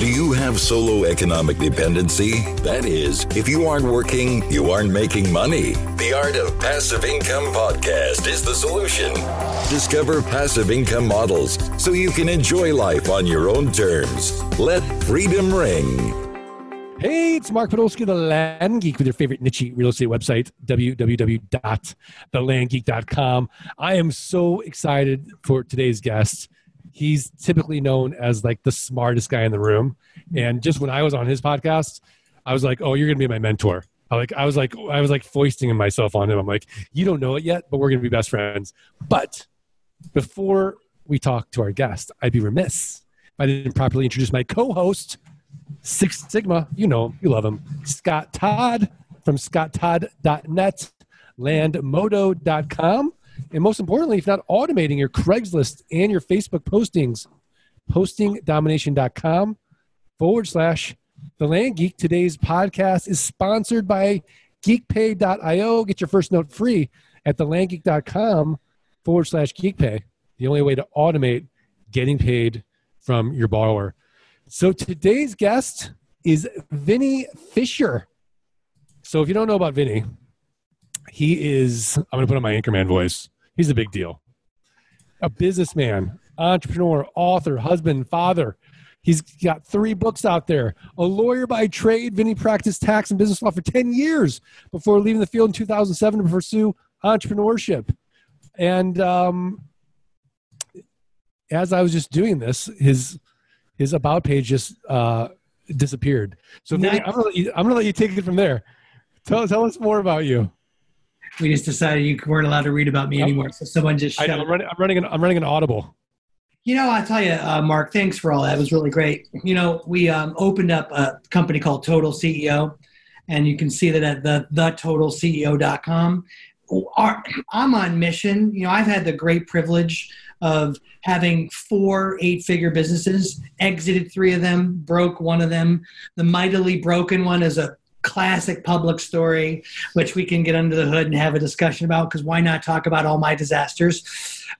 Do you have solo economic dependency? That is, if you aren't working, you aren't making money. The Art of Passive Income podcast is the solution. Discover passive income models so you can enjoy life on your own terms. Let freedom ring. Hey, it's Mark Podolsky, the Land Geek, with your favorite niche real estate website, www.thelandgeek.com. I am so excited for today's guest he's typically known as like the smartest guy in the room. Mm-hmm. And just when I was on his podcast, I was like, "Oh, you're gonna be my mentor." I like I was like I was like foisting myself on him. I'm like, "You don't know it yet, but we're gonna be best friends." But before we talk to our guest, I'd be remiss if I didn't properly introduce my co-host, Six Sigma. You know, him, you love him, Scott Todd from scotttodd.net, landmodo.com and most importantly, if not automating your Craigslist and your Facebook postings, postingdomination.com forward slash the land geek. Today's podcast is sponsored by geekpay.io. Get your first note free at thelandgeek.com forward slash geekpay. The only way to automate getting paid from your borrower. So today's guest is Vinnie Fisher. So if you don't know about Vinnie, he is, I'm going to put on my Anchorman voice. He's a big deal. A businessman, entrepreneur, author, husband, father. He's got three books out there. A lawyer by trade, Vinnie practiced tax and business law for 10 years before leaving the field in 2007 to pursue entrepreneurship. And um, as I was just doing this, his his about page just uh, disappeared. So Vinnie, I'm gonna, you, I'm gonna let you take it from there. Tell tell us more about you we just decided you weren't allowed to read about me anymore. So someone just I I'm running, I'm running an I'm running an audible. You know, I tell you, uh, Mark, thanks for all that. It was really great. You know, we um, opened up a company called Total CEO, and you can see that at the thetotalceo.com. Our, I'm on mission. You know, I've had the great privilege of having four eight-figure businesses, exited three of them, broke one of them. The mightily broken one is a classic public story, which we can get under the hood and have a discussion about because why not talk about all my disasters?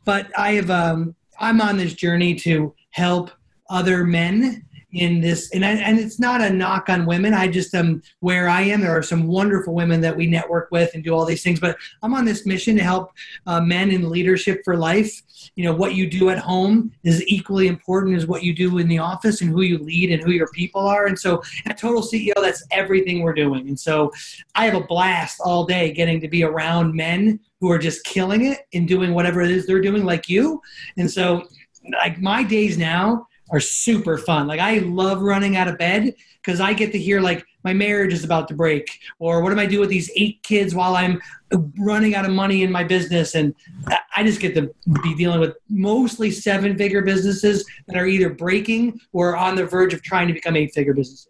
But I have, um, I'm on this journey to help other men in this and I, and it's not a knock on women. I just am where i am. There are some wonderful women that we network with and do all these things but i'm on this mission to help uh, men in leadership for life. You know what you do at home is equally important as what you do in the office and who you lead and who your people are. And so at total ceo that's everything we're doing. And so i have a blast all day getting to be around men who are just killing it and doing whatever it is they're doing like you. And so like my days now are super fun. Like I love running out of bed because I get to hear like my marriage is about to break or what am I do with these eight kids while I'm running out of money in my business and I just get to be dealing with mostly seven figure businesses that are either breaking or on the verge of trying to become eight figure businesses.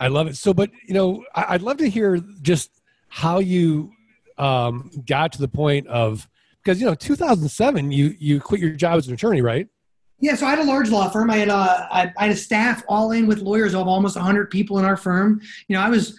I love it. So, but you know, I'd love to hear just how you um, got to the point of because you know 2007 you you quit your job as an attorney, right? Yeah, so I had a large law firm. I had a, uh, had a staff all in with lawyers of almost 100 people in our firm. You know, I was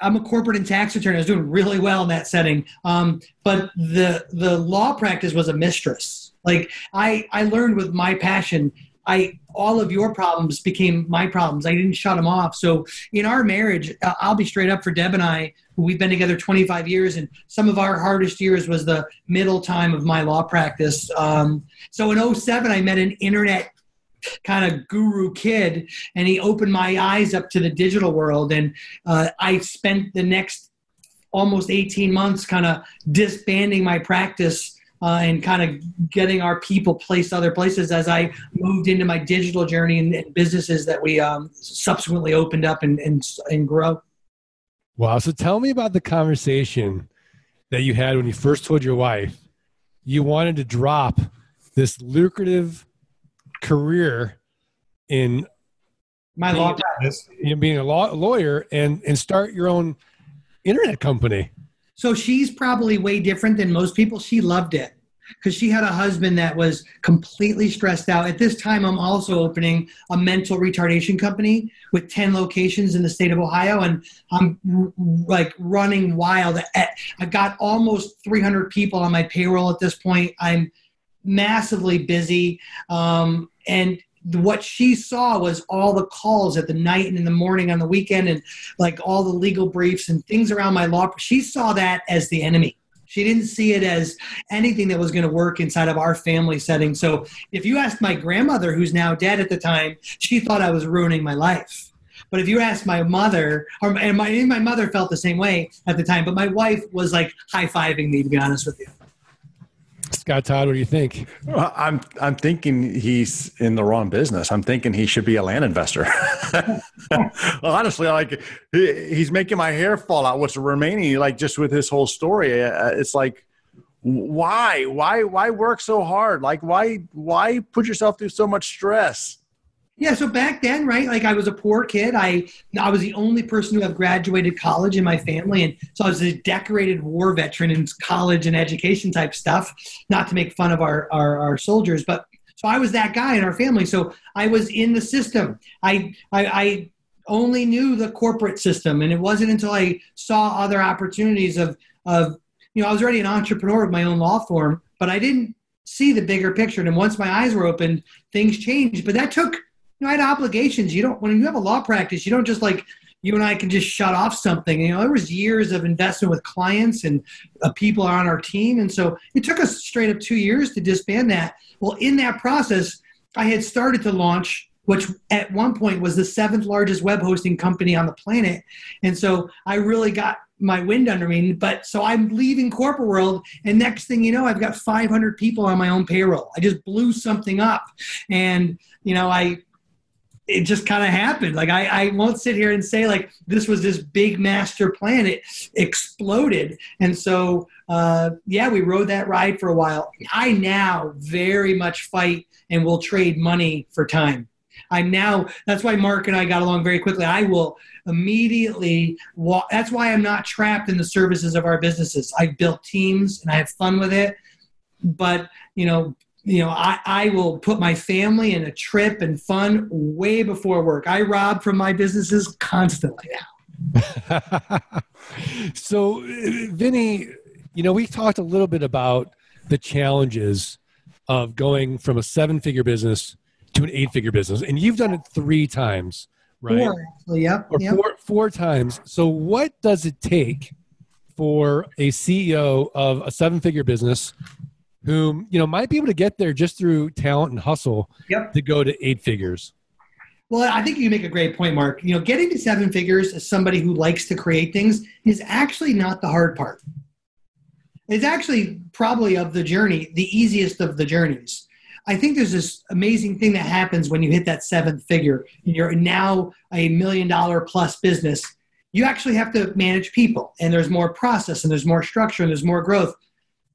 I'm a corporate and tax attorney. I was doing really well in that setting. Um, but the the law practice was a mistress. Like I I learned with my passion I all of your problems became my problems. I didn't shut them off. So in our marriage, I'll be straight up for Deb and I. We've been together 25 years, and some of our hardest years was the middle time of my law practice. Um, so in 07, I met an internet kind of guru kid, and he opened my eyes up to the digital world. And uh, I spent the next almost 18 months kind of disbanding my practice uh, and kind of getting our people placed other places as I moved into my digital journey and, and businesses that we um, subsequently opened up and, and, and grow. Wow. So tell me about the conversation that you had when you first told your wife you wanted to drop this lucrative career in my law practice, you know, being a law, lawyer and, and start your own internet company. So she's probably way different than most people. She loved it because she had a husband that was completely stressed out. At this time, I'm also opening a mental retardation company with 10 locations in the state of Ohio, and I'm like running wild. I've got almost 300 people on my payroll at this point. I'm massively busy. Um, and what she saw was all the calls at the night and in the morning on the weekend and like all the legal briefs and things around my law she saw that as the enemy she didn't see it as anything that was going to work inside of our family setting so if you asked my grandmother who's now dead at the time she thought i was ruining my life but if you ask my mother, or and my my mother felt the same way at the time, but my wife was like high fiving me. To be honest with you. Scott Todd, what do you think? I'm I'm thinking he's in the wrong business. I'm thinking he should be a land investor. Honestly, like he, he's making my hair fall out. What's remaining, like just with his whole story, uh, it's like why why why work so hard? Like why why put yourself through so much stress? Yeah, so back then, right? Like I was a poor kid. I I was the only person who have graduated college in my family, and so I was a decorated war veteran in college and education type stuff. Not to make fun of our our, our soldiers, but so I was that guy in our family. So I was in the system. I I, I only knew the corporate system, and it wasn't until I saw other opportunities of of you know I was already an entrepreneur of my own law firm, but I didn't see the bigger picture. And once my eyes were opened, things changed. But that took you know, I had obligations. You don't when you have a law practice, you don't just like you and I can just shut off something. You know, there was years of investment with clients and uh, people on our team, and so it took us straight up two years to disband that. Well, in that process, I had started to launch, which at one point was the seventh largest web hosting company on the planet, and so I really got my wind under me. But so I'm leaving corporate world, and next thing you know, I've got 500 people on my own payroll. I just blew something up, and you know, I it just kind of happened. Like I, I won't sit here and say like this was this big master plan. It exploded, and so uh, yeah, we rode that ride for a while. I now very much fight and will trade money for time. I'm now. That's why Mark and I got along very quickly. I will immediately walk. That's why I'm not trapped in the services of our businesses. I've built teams and I have fun with it. But you know, you know, I, I will put my family in a trip and fun way before work. I rob from my businesses constantly now. so, Vinnie, you know, we talked a little bit about the challenges of going from a seven figure business to an eight figure business. And you've done it three times, right? Four, actually, yep. Or yep. Four, four times. So, what does it take for a CEO of a seven figure business who you know might be able to get there just through talent and hustle yep. to go to eight figures. Well, I think you make a great point, Mark. You know, getting to seven figures as somebody who likes to create things is actually not the hard part. It's actually probably of the journey the easiest of the journeys. I think there's this amazing thing that happens when you hit that seventh figure and you're now a million dollar plus business. You actually have to manage people, and there's more process, and there's more structure, and there's more growth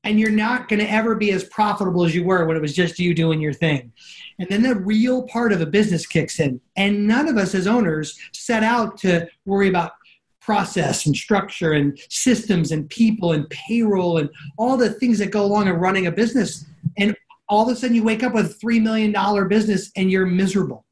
and you're not going to ever be as profitable as you were when it was just you doing your thing. And then the real part of a business kicks in. And none of us as owners set out to worry about process and structure and systems and people and payroll and all the things that go along in running a business. And all of a sudden you wake up with a $3 million business and you're miserable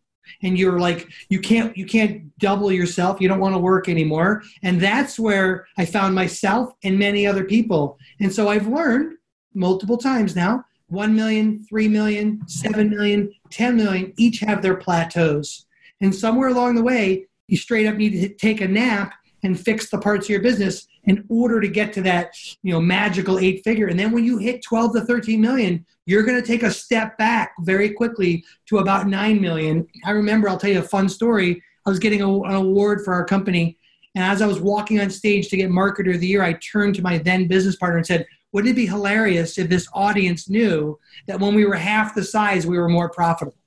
and you're like you can't you can't double yourself. You don't want to work anymore. And that's where i found myself and many other people. And so i've learned multiple times now 1 million 3 million 7 million 10 million each have their plateaus. And somewhere along the way you straight up need to take a nap and fix the parts of your business in order to get to that you know magical eight figure. And then when you hit 12 to 13 million you're going to take a step back very quickly to about 9 million. I remember i'll tell you a fun story. I was getting a, an award for our company and as i was walking on stage to get marketer of the year i turned to my then business partner and said wouldn't it be hilarious if this audience knew that when we were half the size we were more profitable?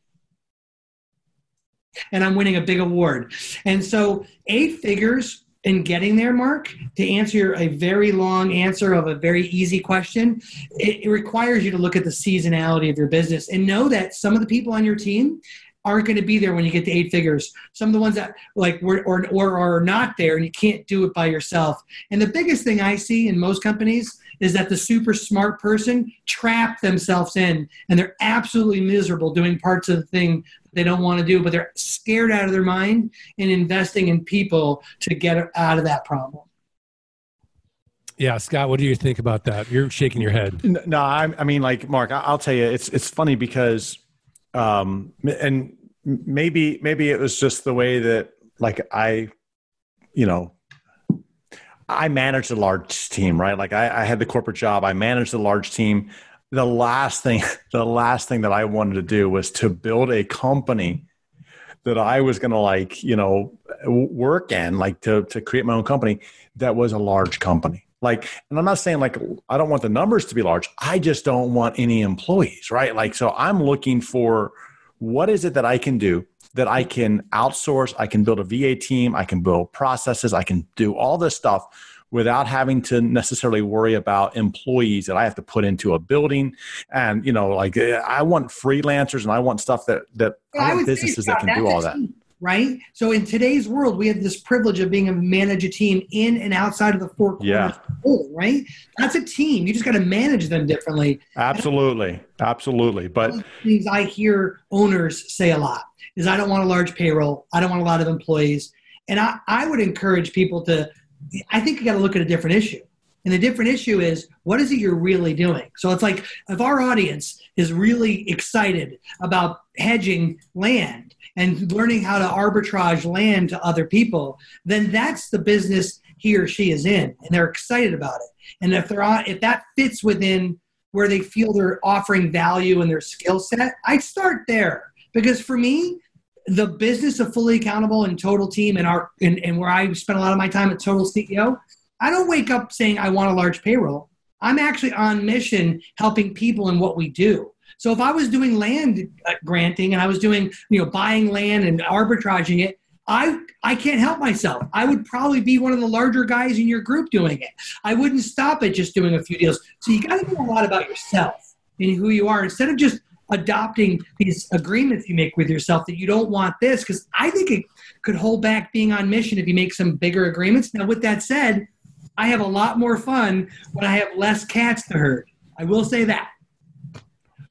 And i'm winning a big award. And so eight figures in getting there, Mark, to answer a very long answer of a very easy question, it, it, requires you to look at the seasonality of your business and know that some of the people on your team aren't going to be there when you get to eight figures. Some of the ones that like were or, or are not there and you can't do it by yourself. And the biggest thing I see in most companies is that the super smart person trap themselves in and they're absolutely miserable doing parts of the thing they don't want to do, but they're scared out of their mind in investing in people to get out of that problem. Yeah, Scott, what do you think about that? You're shaking your head. No, I, I mean, like Mark, I'll tell you, it's it's funny because, um, and maybe maybe it was just the way that like I, you know, I managed a large team, right? Like I, I had the corporate job, I managed a large team. The last thing, the last thing that I wanted to do was to build a company that I was going to like, you know, work in, like to to create my own company that was a large company. Like, and I'm not saying like I don't want the numbers to be large. I just don't want any employees, right? Like, so I'm looking for what is it that I can do that I can outsource, I can build a VA team, I can build processes, I can do all this stuff without having to necessarily worry about employees that I have to put into a building. And you know, like I want freelancers and I want stuff that that Yeah, I I want say, businesses that can do all that. team, Right. So in today's world, we have this privilege of being able to manage a team in and outside of the four corners Yeah. right? That's a team. You just got to manage them differently. Absolutely, absolutely. But One of the things I hear owners say a lot is I don't want a large payroll. I don't want a lot of employees. And I, I would encourage people to, I think you got to look at a different issue. And the different issue is what is it you're really doing? So it's like if our audience is really excited about hedging land and learning how to arbitrage land to other people, then that's the business he or she is in and they're excited about it. And if they're on if that fits within where they feel they're offering value in their skill set, I'd start there. Because for me, the business of fully accountable and total team and our and, and where I spend a lot of my time at Total CEO, I don't wake up saying I want a large payroll. I'm actually on mission helping people in what we do. So if I was doing land uh, granting and I was doing, you know, buying land and arbitraging it, I I can't help myself. I would probably be one of the larger guys in your group doing it. I wouldn't stop at just doing a few deals. So you got to know a lot about yourself and who you are instead of just adopting these agreements you make with yourself that you don't want this because I think it could hold back being on mission if you make some bigger agreements. Now, with that said, I have a lot more fun when I have less cats to herd. I will say that.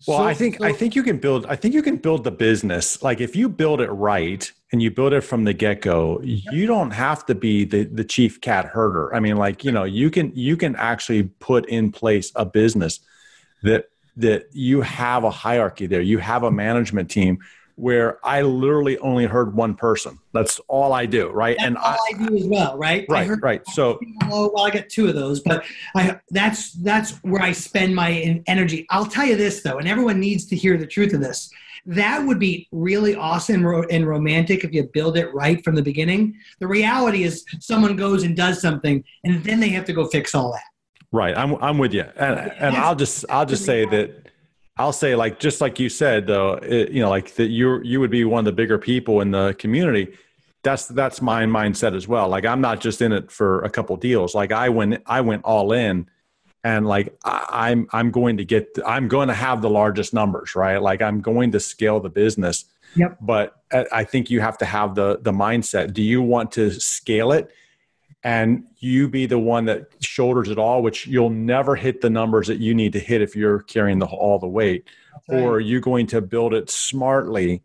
Well, So- I think I think you can build. I think you can build the business. Like if you build it right and you build it from the get go, you don't have to be the the chief cat herder. I mean, like you know, you can you can actually put in place a business that that you have a hierarchy there. You have a management team where I literally only heard one person. That's all I do, right? That's and all I, do as well, right? Right, right. So Well, oh, well, I got two of those, but I that's that's where I spend my energy. I'll tell you this though, and everyone needs to hear the truth of this. That would be really awesome and romantic if you build it right from the beginning. The reality is, someone goes and does something, and then they have to go fix all that. Right, I'm I'm with you, and and I'll just I'll just say that I'll say like just like you said though, it, you know, like that you you would be one of the bigger people in the community. That's that's my mindset as well. Like I'm not just in it for a couple deals. Like I went I went all in, and like I, I'm I'm going to get I'm going to have the largest numbers, right? Like I'm going to scale the business. Yep. But I I think you have to have the the mindset. Do you want to scale it? And you be the one that shoulders it all, which you'll never hit the numbers that you need to hit if you're carrying the, all the weight. Or are you going to build it smartly?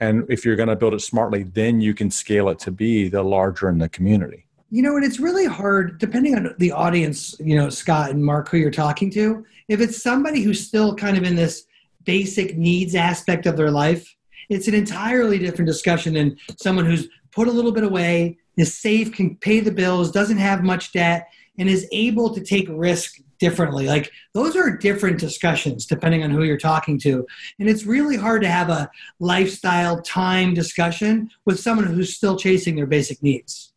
And if you're going to build it smartly, then you can scale it to be the larger in the community. You know, and it's really hard, depending on the audience, you know, Scott and Mark, who you're talking to. If it's somebody who's still kind of in this basic needs aspect of their life, it's an entirely different discussion than someone who's put a little bit away, is safe, can pay the bills, doesn't have much debt, and is able to take risk differently. Like those are different discussions depending on who you're talking to. And it's really hard to have a lifestyle time discussion with someone who's still chasing their basic needs.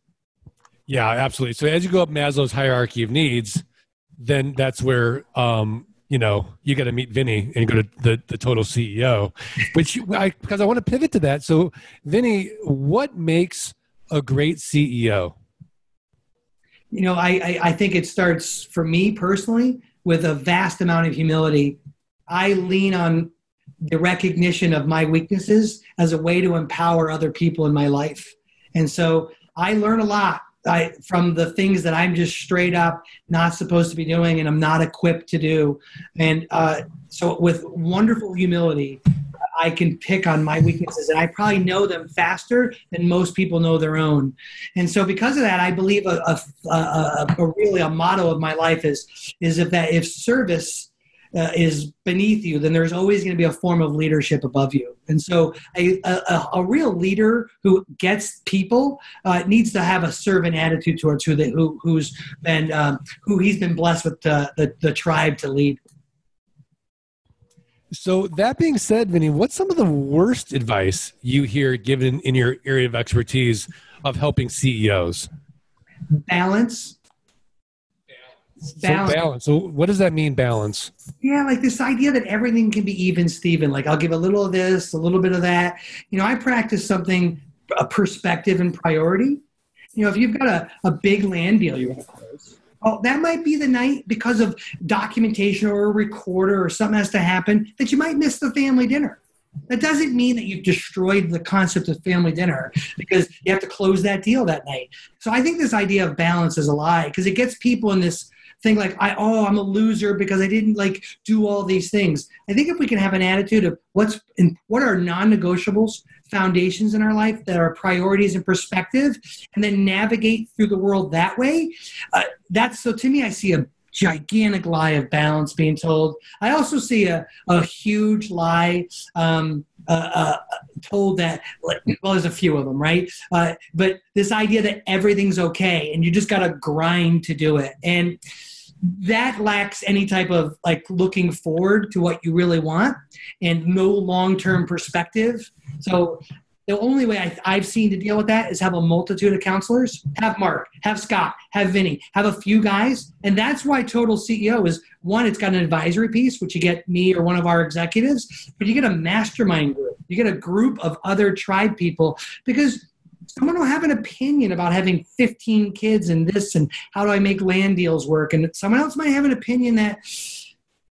Yeah, absolutely. So as you go up Maslow's hierarchy of needs, then that's where um, you know you got to meet Vinnie and go to the the total CEO. Which I because I want to pivot to that. So Vinnie, what makes a great CEO? you know I, I i think it starts for me personally with a vast amount of humility. I lean on the recognition of my weaknesses as a way to empower other people in my life. And so i learn a lot I, from the things that i'm just straight up not supposed to be doing and i'm not equipped to do. And uh, so with wonderful humility i can pick on my weaknesses and i probably know them faster than most people know their own and so because of that i believe a, a, a, a really a motto of my life is is if that if service uh, is beneath you, then there's always going to be a form of leadership above you. And so, a, a, a real leader who gets people uh, needs to have a servant attitude towards who they, who who's been um, who he's been blessed with uh, the the tribe to lead. So that being said, Vinnie, what's some of the worst advice you hear given in your area of expertise of helping CEOs? Balance. Balance. So balance. So what does that mean, balance? Yeah, like this idea that everything can be even, Stephen. Like I'll give a little of this, a little bit of that. You know, I practice something, a perspective and priority. You know, if you've got a, a big land deal you want to well, that might be the night because of documentation or a recorder or something has to happen that you might miss the family dinner. That doesn't mean that you've destroyed the concept of family dinner because you have to close that deal that night. So I think this idea of balance is a lie because it gets people in this thing like I oh I'm a loser because I didn't like do all these things. I think if we can have an attitude of what's in, what are non-negotiables, foundations in our life that are priorities and perspective, and then navigate through the world that way. Uh, that's so to me I see a gigantic lie of balance being told. I also see a, a huge lie um, uh, uh, told that, well, there's a few of them, right? Uh, but this idea that everything's okay and you just got to grind to do it. And that lacks any type of like looking forward to what you really want and no long term perspective. So the only way I, have seen to deal with that is have a multitude of counselors. Have Mark, have Scott, have Vinnie, have a few guys, and that's why Total CEO is one. It's got an advisory piece, which you get me or one of our executives, but you get a mastermind group. You get a group of other tribe people because someone will have an opinion about having 15 kids and this and how do I make land deals work, and someone else might have an opinion that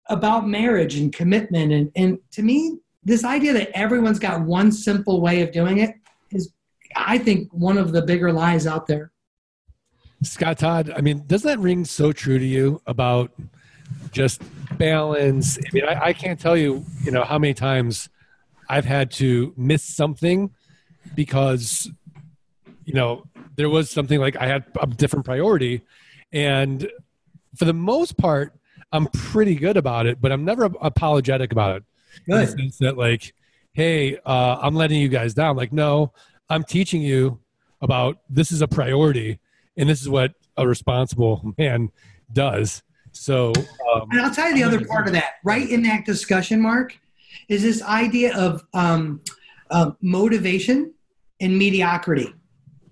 about marriage and commitment, and and to me this idea that everyone's got one simple way of doing it is, I think, one of the bigger lies out there. Scott Todd, I mean, does that ring so true to you about just balance? I mean, I, I can't tell you, you know, how many times I've had to miss something because, you know, there was something like I had a different priority. And for the most part, I'm pretty good about it, but I'm never apologetic about it. Good. In the sense that like, hey, uh, I'm letting you guys down. Like, no, I'm teaching you about this is a priority, and this is what a responsible man does. So, um, and I'll tell you the other part of that. Right in that discussion, Mark, is this idea of um, uh, motivation and mediocrity.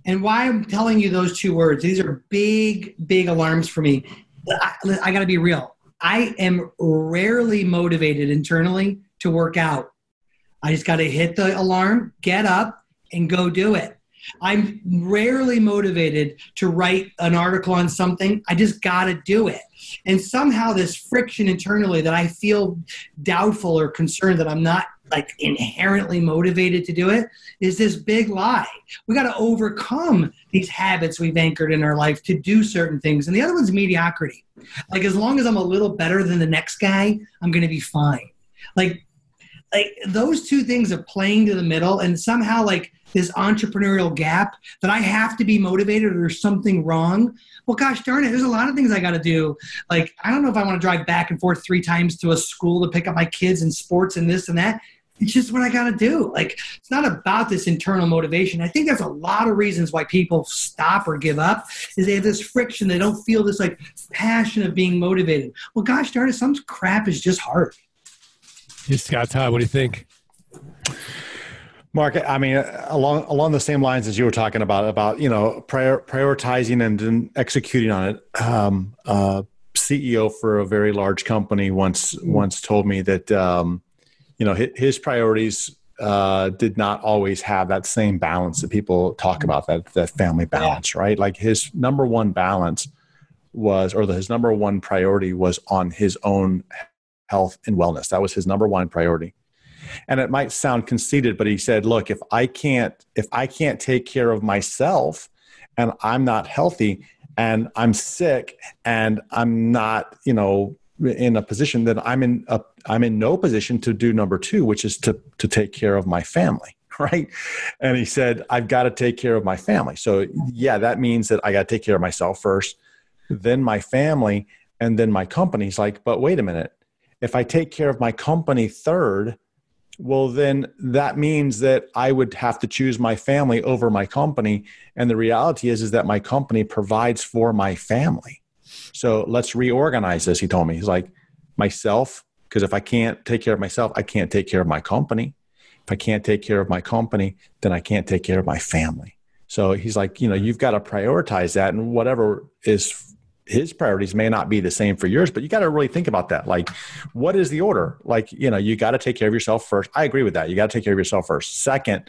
And why I'm telling you those two words, these are big, big alarms for me. I, I got to be real. I am rarely motivated internally to work out. I just got to hit the alarm, get up, and go do it. I'm rarely motivated to write an article on something. I just got to do it. And somehow, this friction internally that I feel doubtful or concerned that I'm not like inherently motivated to do it is this big lie. We got to overcome these habits we've anchored in our life to do certain things. And the other one's mediocrity. Like, as long as I'm a little better than the next guy, I'm going to be fine. Like, like those two things are playing to the middle and somehow like this entrepreneurial gap that I have to be motivated or there's something wrong. Well, gosh darn it, there's a lot of things I got to do. Like, I don't know if I want to drive back and forth three times to a school to pick up my kids and sports and this and that. It's just what I got to do. Like, it's not about this internal motivation. I think there's a lot of reasons why people stop or give up is they have this friction. They don't feel this like passion of being motivated. Well, gosh darn it, some crap is just hard. Hey, Scott Todd, what do you think? Mark, I mean, along along the same lines as you were talking about, about you know prior, prioritizing and, and, executing on it. Um, uh, CEO for a very large company once mm-hmm. once told me that um, you know his, his priorities uh, did not always have that same balance that people talk about that that family balance, yeah. right? Like his number one balance was, or the, his number one priority was on his own health and wellness. That was his number one priority. And it might sound conceited, but he said, "Look, if I can't if I can't take care of myself and I'm not healthy and I'm sick and I'm not, you know, in a position that I'm in a, I'm in no position to do number 2, which is to to take care of my family." Right. And he said, I've got to take care of my family. So, yeah, that means that I got to take care of myself first, then my family, and then my company. He's like, but wait a minute if I take care of my company third, well, then that means that I would have to choose my family over my company. And the reality is, is that my company provides for my family. So let's reorganize this. He told me, he's like, myself, because if I can't take care of myself, I can't take care of my company. If I can't take care of my company, then I can't take care of my family. So he's like, you know, you've got to prioritize that and whatever is his priorities may not be the same for yours, but you got to really think about that. Like, what is the order? Like, you know, you got to take care of yourself first. I agree with that. You got to take care of yourself first. Second,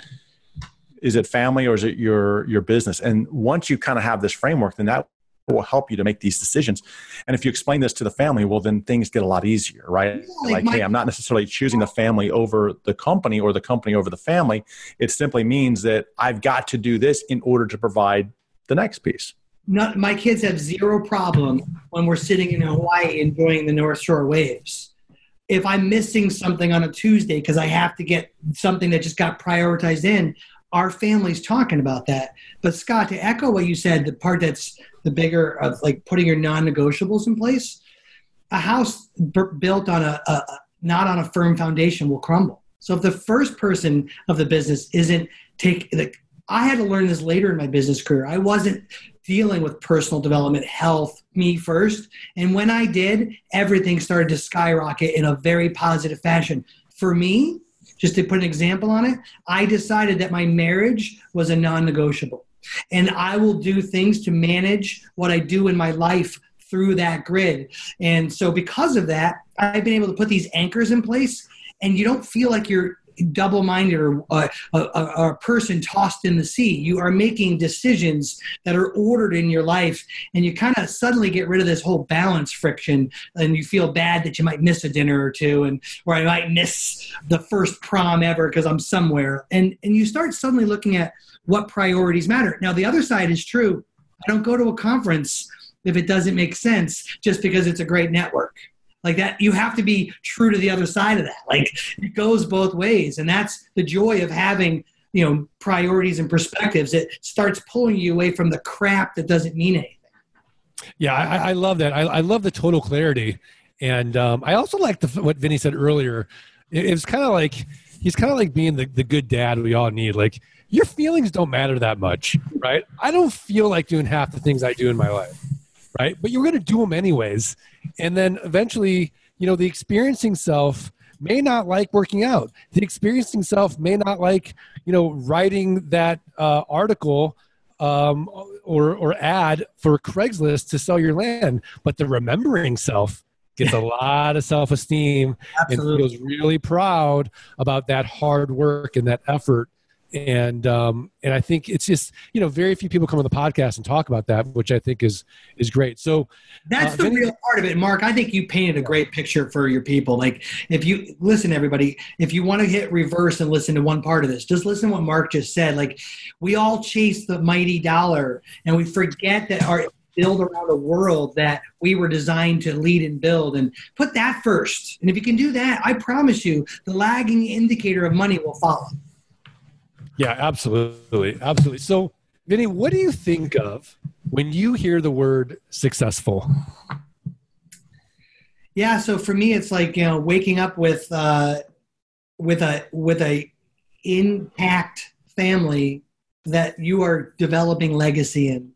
is it family or is it your your business? And once you kind of have this framework, then that will help you to make these decisions. And if you explain this to the family, well, then things get a lot easier, right? Yeah, like, my- hey, I'm not necessarily choosing the family over the company or the company over the family. It simply means that I've got to do this in order to provide the next piece not, my kids have zero problem when we're sitting in Hawaii enjoying the North Shore waves. If I'm missing something on a Tuesday because I have to get something that just got prioritized in, our family's talking about that. But Scott, to echo what you said, the part that's the bigger of like putting your non-negotiables in place, a house b- built on a, a not on a firm foundation will crumble. So if the first person of the business isn't take like I had to learn this later in my business career. I wasn't dealing with personal development, health, me first. And when I did, everything started to skyrocket in a very positive fashion. For me, just to put an example on it, I decided that my marriage was a non negotiable. And I will do things to manage what I do in my life through that grid. And so, because of that, I've been able to put these anchors in place, and you don't feel like you're double minded or uh, a, a, a, person tossed in the sea. You are making decisions that are ordered in your life, and you kind of suddenly get rid of this whole balance friction, and you feel bad that you might miss a dinner or two, and or I might miss the first prom ever because I'm somewhere, and and you start suddenly looking at what priorities matter. Now, the other side is true. I don't go to a conference if it doesn't make sense just because it's a great network like that you have to be true to the other side of that. Like it goes both ways and that's the joy of having you know priorities and perspectives. It starts pulling you away from the crap that doesn't mean anything. Yeah i, I love that. I, I, love the total clarity. And um, i also like what vinnie said earlier. It, it was kind of like he's kind of like being the, the good dad we all need. Like your feelings don't matter that much right? I don't feel like doing half the things i do in my life right? But you're going to do them anyways. And then eventually, you know, the experiencing self may not like working out. The experiencing self may not like, you know, writing that uh, article um, or or ad for Craigslist to sell your land. But the remembering self gets a lot of self esteem and feels really proud about that hard work and that effort and um, and I think it's just you know very few people come on the podcast and talk about that, which I think is is great. So that's uh, the real part of it, Mark. I think you painted a great picture for your people. Like if you listen, everybody, if you want to hit reverse and listen to one part of this, just listen to what Mark just said. Like we all chase the mighty dollar, and we forget that our build around a world that we were designed to lead and build and put that first. And if you can do that, I promise you the lagging indicator of money will follow. Yeah, absolutely. Absolutely. So, Vinnie, what do you think of when you hear the word successful? Yeah, so for me it's like, you know, waking up with uh with a with a intact family that you are developing legacy in.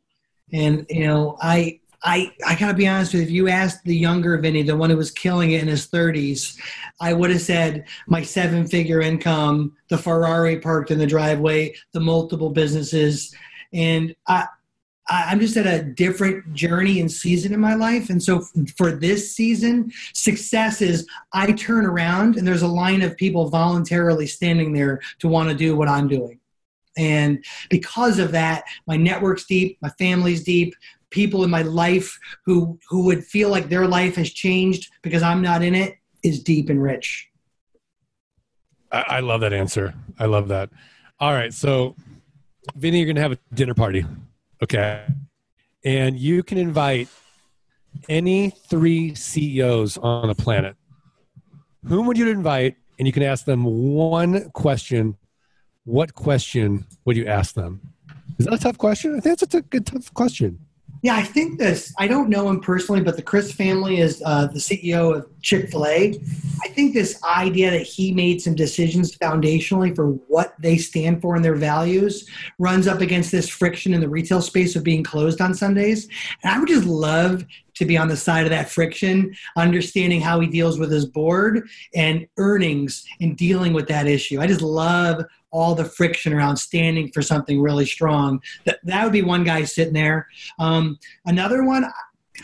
And you know, I I, I gotta be honest with you. If you asked the younger Vinnie, the one who was killing it in his 30s, I would have said my seven figure income, the Ferrari parked in the driveway, the multiple businesses. And I, I'm just at a different journey and season in my life. And so for this season, success is I turn around and there's a line of people voluntarily standing there to want to do what I'm doing. And because of that, my network's deep, my family's deep, people in my life who who would feel like their life has changed because I'm not in it is deep and rich. I, I love that answer. I love that. All right, so Vinnie, you're gonna have a dinner party, okay? And you can invite any three CEOs on the planet. Whom would you invite? And you can ask them one question. What question would you ask them? Is that a tough question? I think that's a good tough question. Yeah, I think this. I don't know him personally, but the Chris family is uh, the CEO of Chick Fil A. I think this idea that he made some decisions foundationally for what they stand for and their values runs up against this friction in the retail space of being closed on Sundays. And I would just love to be on the side of that friction, understanding how he deals with his board and earnings and dealing with that issue. I just love all the friction around standing for something really strong. That, that would be one guy sitting there. Um, another one,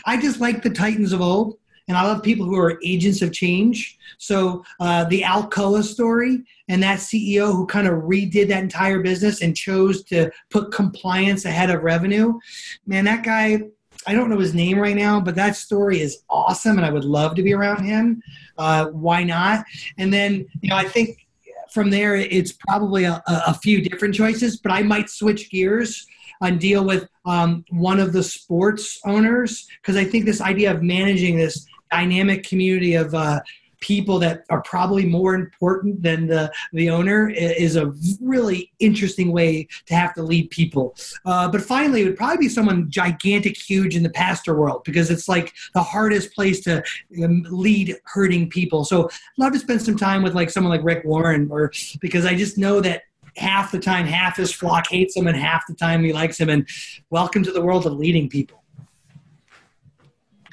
I just like the Titans of old. And I love people who are agents of change. So uh, the Alcoa story and that CEO who kind of redid that entire business and chose to put compliance ahead of revenue. Man, that guy, I don't know his name right now, but that story is awesome, and I would love to be around him. Uh, why not? And then, you know, I think from there, it's probably a, a few different choices, but I might switch gears and deal with um, one of the sports owners because I think this idea of managing this dynamic community of uh, people that are probably more important than the, the owner is a really interesting way to have to lead people. Uh, but finally, it would probably be someone gigantic, huge in the pastor world because it's like the hardest place to um, lead hurting people. So I'd love to spend some time with like someone like Rick Warren, or because I just know that half the time half his flock hates him and half the time he likes him. And welcome to the world of leading people.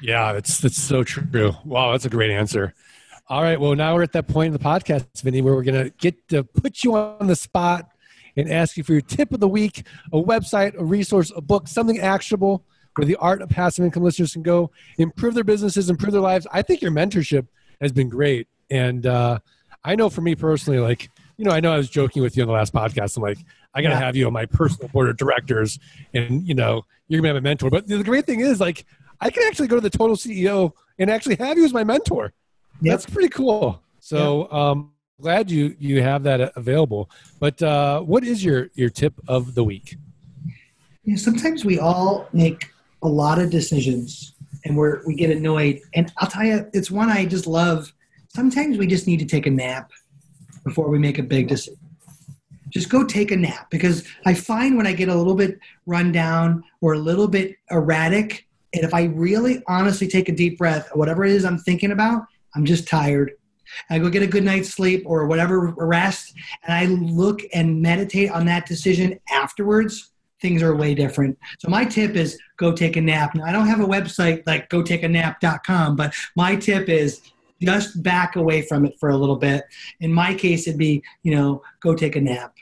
Yeah, that's that's so true. Wow, that's a great answer. All right. Well, now we're at that point in the podcast, Vinnie, where we're going to get to put you on the spot and ask you for your tip of the week, a website, a resource, a book, something actionable where the art of passive income listeners can go improve their businesses, improve their lives. I think your mentorship has been great. And uh, I know for me personally, like, you know, I know I was joking with you on the last podcast. I'm like, I got to yeah. have you on my personal board of directors and, you know, you're going to be my mentor. But the great thing is, like, I can actually go to the total CEO and actually have you as my mentor. That's pretty cool. So yep. um, glad you you have that available. But uh, what is your your tip of the week? Yeah, sometimes we all make a lot of decisions and we're we get annoyed. And I'll tell you, it's one I just love. Sometimes we just need to take a nap before we make a big decision. Just go take a nap because I find when I get a little bit run down or a little bit erratic, and if I really honestly take a deep breath, whatever it is I'm thinking about, I'm just tired. I go get a good night's sleep or whatever rest, and I look and meditate on that decision afterwards. Things are way different. So my tip is go take a nap. Now I don't have a website like go take a gotakeanap.com, but my tip is just back away from it for a little bit. In my case, it'd be you know go take a nap.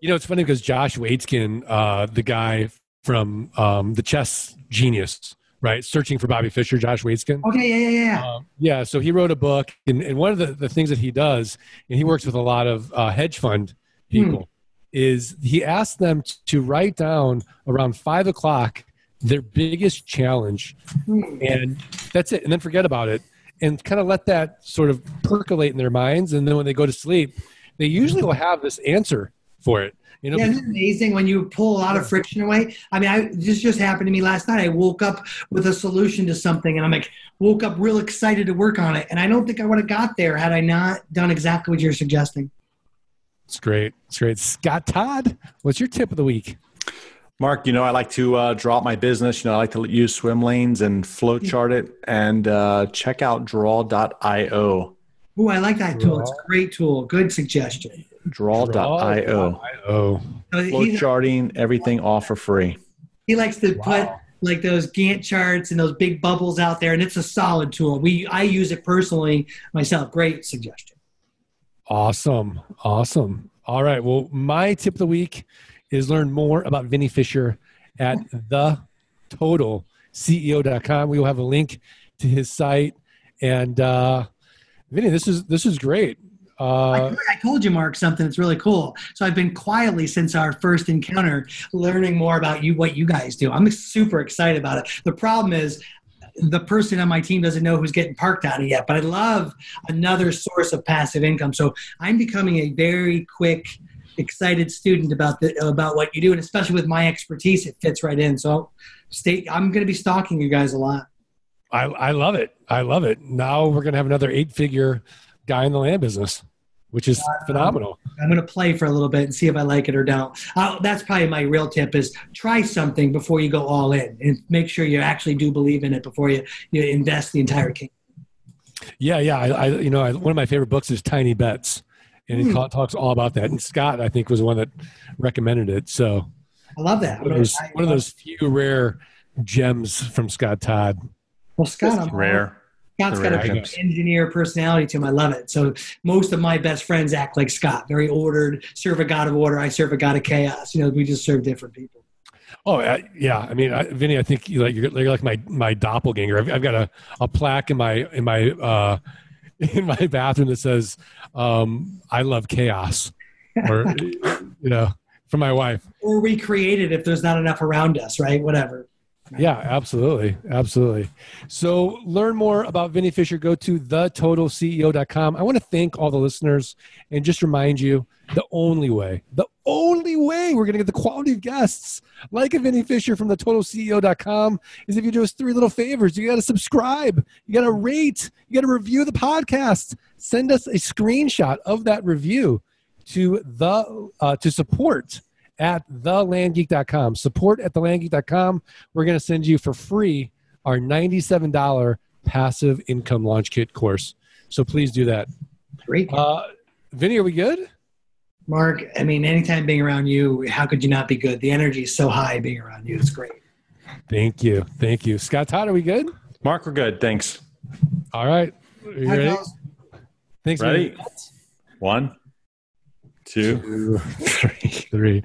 You know, it's funny because Josh Waitzkin, uh, the guy from um, the Chess Genius, right? Searching for Bobby Fischer, Josh Waitzkin. Okay, yeah, yeah, yeah. Um, yeah, so he wrote a book, and, and one of the, the things that he does, and he works with a lot of uh, hedge fund people, hmm. is he asks them to write down around five o'clock their biggest challenge, hmm. and that's it, and then forget about it, and kind of let that sort of percolate in their minds, and then when they go to sleep, they usually will have this answer for it. You know, yeah, it's amazing when you pull a lot of friction away. I mean, I this just happened to me last night. I woke up with a solution to something, and I'm like, woke up real excited to work on it. And I don't think I would have got there had I not done exactly what you're suggesting. It's great. It's great. Scott Todd, what's your tip of the week? Mark, you know, I like to uh, draw up my business. You know, I like to use swim lanes and flow chart it and uh, check out draw.io. Oh, I like that tool. It's a great tool. Good suggestion. Draw.io. Draw. Flow charting, everything off for free. He likes to wow. put like those Gantt charts and those big bubbles out there, and it's a solid tool. We I use it personally myself. Great suggestion. Awesome, awesome. All right. Well, my tip of the week is learn more about Vinnie Fisher at the total CEO.com. We will have a link to his site. And uh, Vinnie, this is this is great. Uh, I, I, told you, Mark, something that's really cool. So I've been quietly since our first encounter learning more about you, what you guys do. I'm super excited about it. The problem is the person on my team doesn't know who's getting parked out of yet, but I love another source of passive income. So I'm becoming a very quick, excited student about the about what you do, and especially with my expertise, it fits right in. So stay. I'm going to be stalking you guys a lot. I, I love it. I love it. Now we're going to have another eight figure guy in the land business which is phenomenal. I'm going to play for a little bit and see if I like it or don't. Uh, that's probably my real tip: is try something before you go all in, and make sure you actually do believe in it before you you invest the entire kingdom. Yeah, yeah. I, I you know, I, one of my favorite books is Tiny Bets, and he Hmm. talks all about that. And Scott, I think, was the one that recommended it. So I love that. one of those, one of those few rare gems from Scott Todd. Well, Scott, I'm Rare. Scott's got a Rare engineer personality to him. I love it. So most of my best friends act like Scott, very ordered, serve a god of order. I serve a god of chaos. You know, we just serve different people. Oh I, yeah, I mean, I, Vinnie, I think you like you're, you're like my my doppelganger. I've, I've got a, a plaque in my in my uh, in my bathroom that says um, "I love chaos," or you know, from my wife. Or we create it if there's not enough around us, right? Whatever. Yeah, absolutely. Absolutely. So learn more about Vinnie Fisher. Go to thetotalceo.com. I want to thank all the listeners and just remind you the only way, the only way we're going to get the quality of guests like a Vinnie Fisher from thetotalceo.com is if you do us three little favors. You got to subscribe, you got to rate, you got to review the podcast. Send us a screenshot of that review to the uh, to support at thelandgeek.com. Support at thelandgeek.com. We're going to send you for free our $97 passive income launch kit course. So please do that. Great. Uh, Vinnie, are we good? Mark, I mean, anytime being around you, how could you not be good? The energy is so high being around you. It's great. Thank you. Thank you. Scott Todd, are we good? Mark, we're good. Thanks. All right. Are you Hi, ready? fellas. Thanks, Ready? Vinnie. One, two, Two, three. three.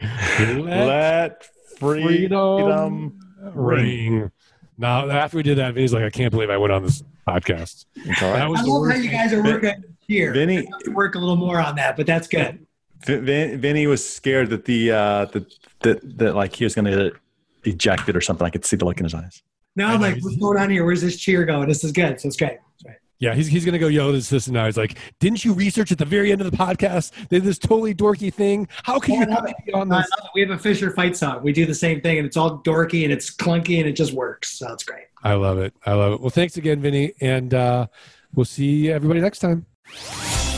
Let Let freedom, ring. Now, after we did that, Vinnie's like, I can't believe I went on this podcast. It's That right. was I love how you guys are working here. Vinnie, Work a little more on that, but that's good. Vin, Vin- Vinnie was scared that the uh, that that that like he was going to get ejected or something. I could see the look in his eyes. Now I I'm like, what's going on here? Where's this cheer going? This is good. So it's great. It's great. Yeah, he's, he's going to go, yo, this, this, and now. He's like, didn't you research at the very end of the podcast? They did this totally dorky thing. How can you not be on this? We have a Fisher fight song. We do the same thing, and it's all dorky and it's clunky and it just works. So it's great. I love it. I love it. Well, thanks again, Vinnie. And uh, we'll see everybody next time.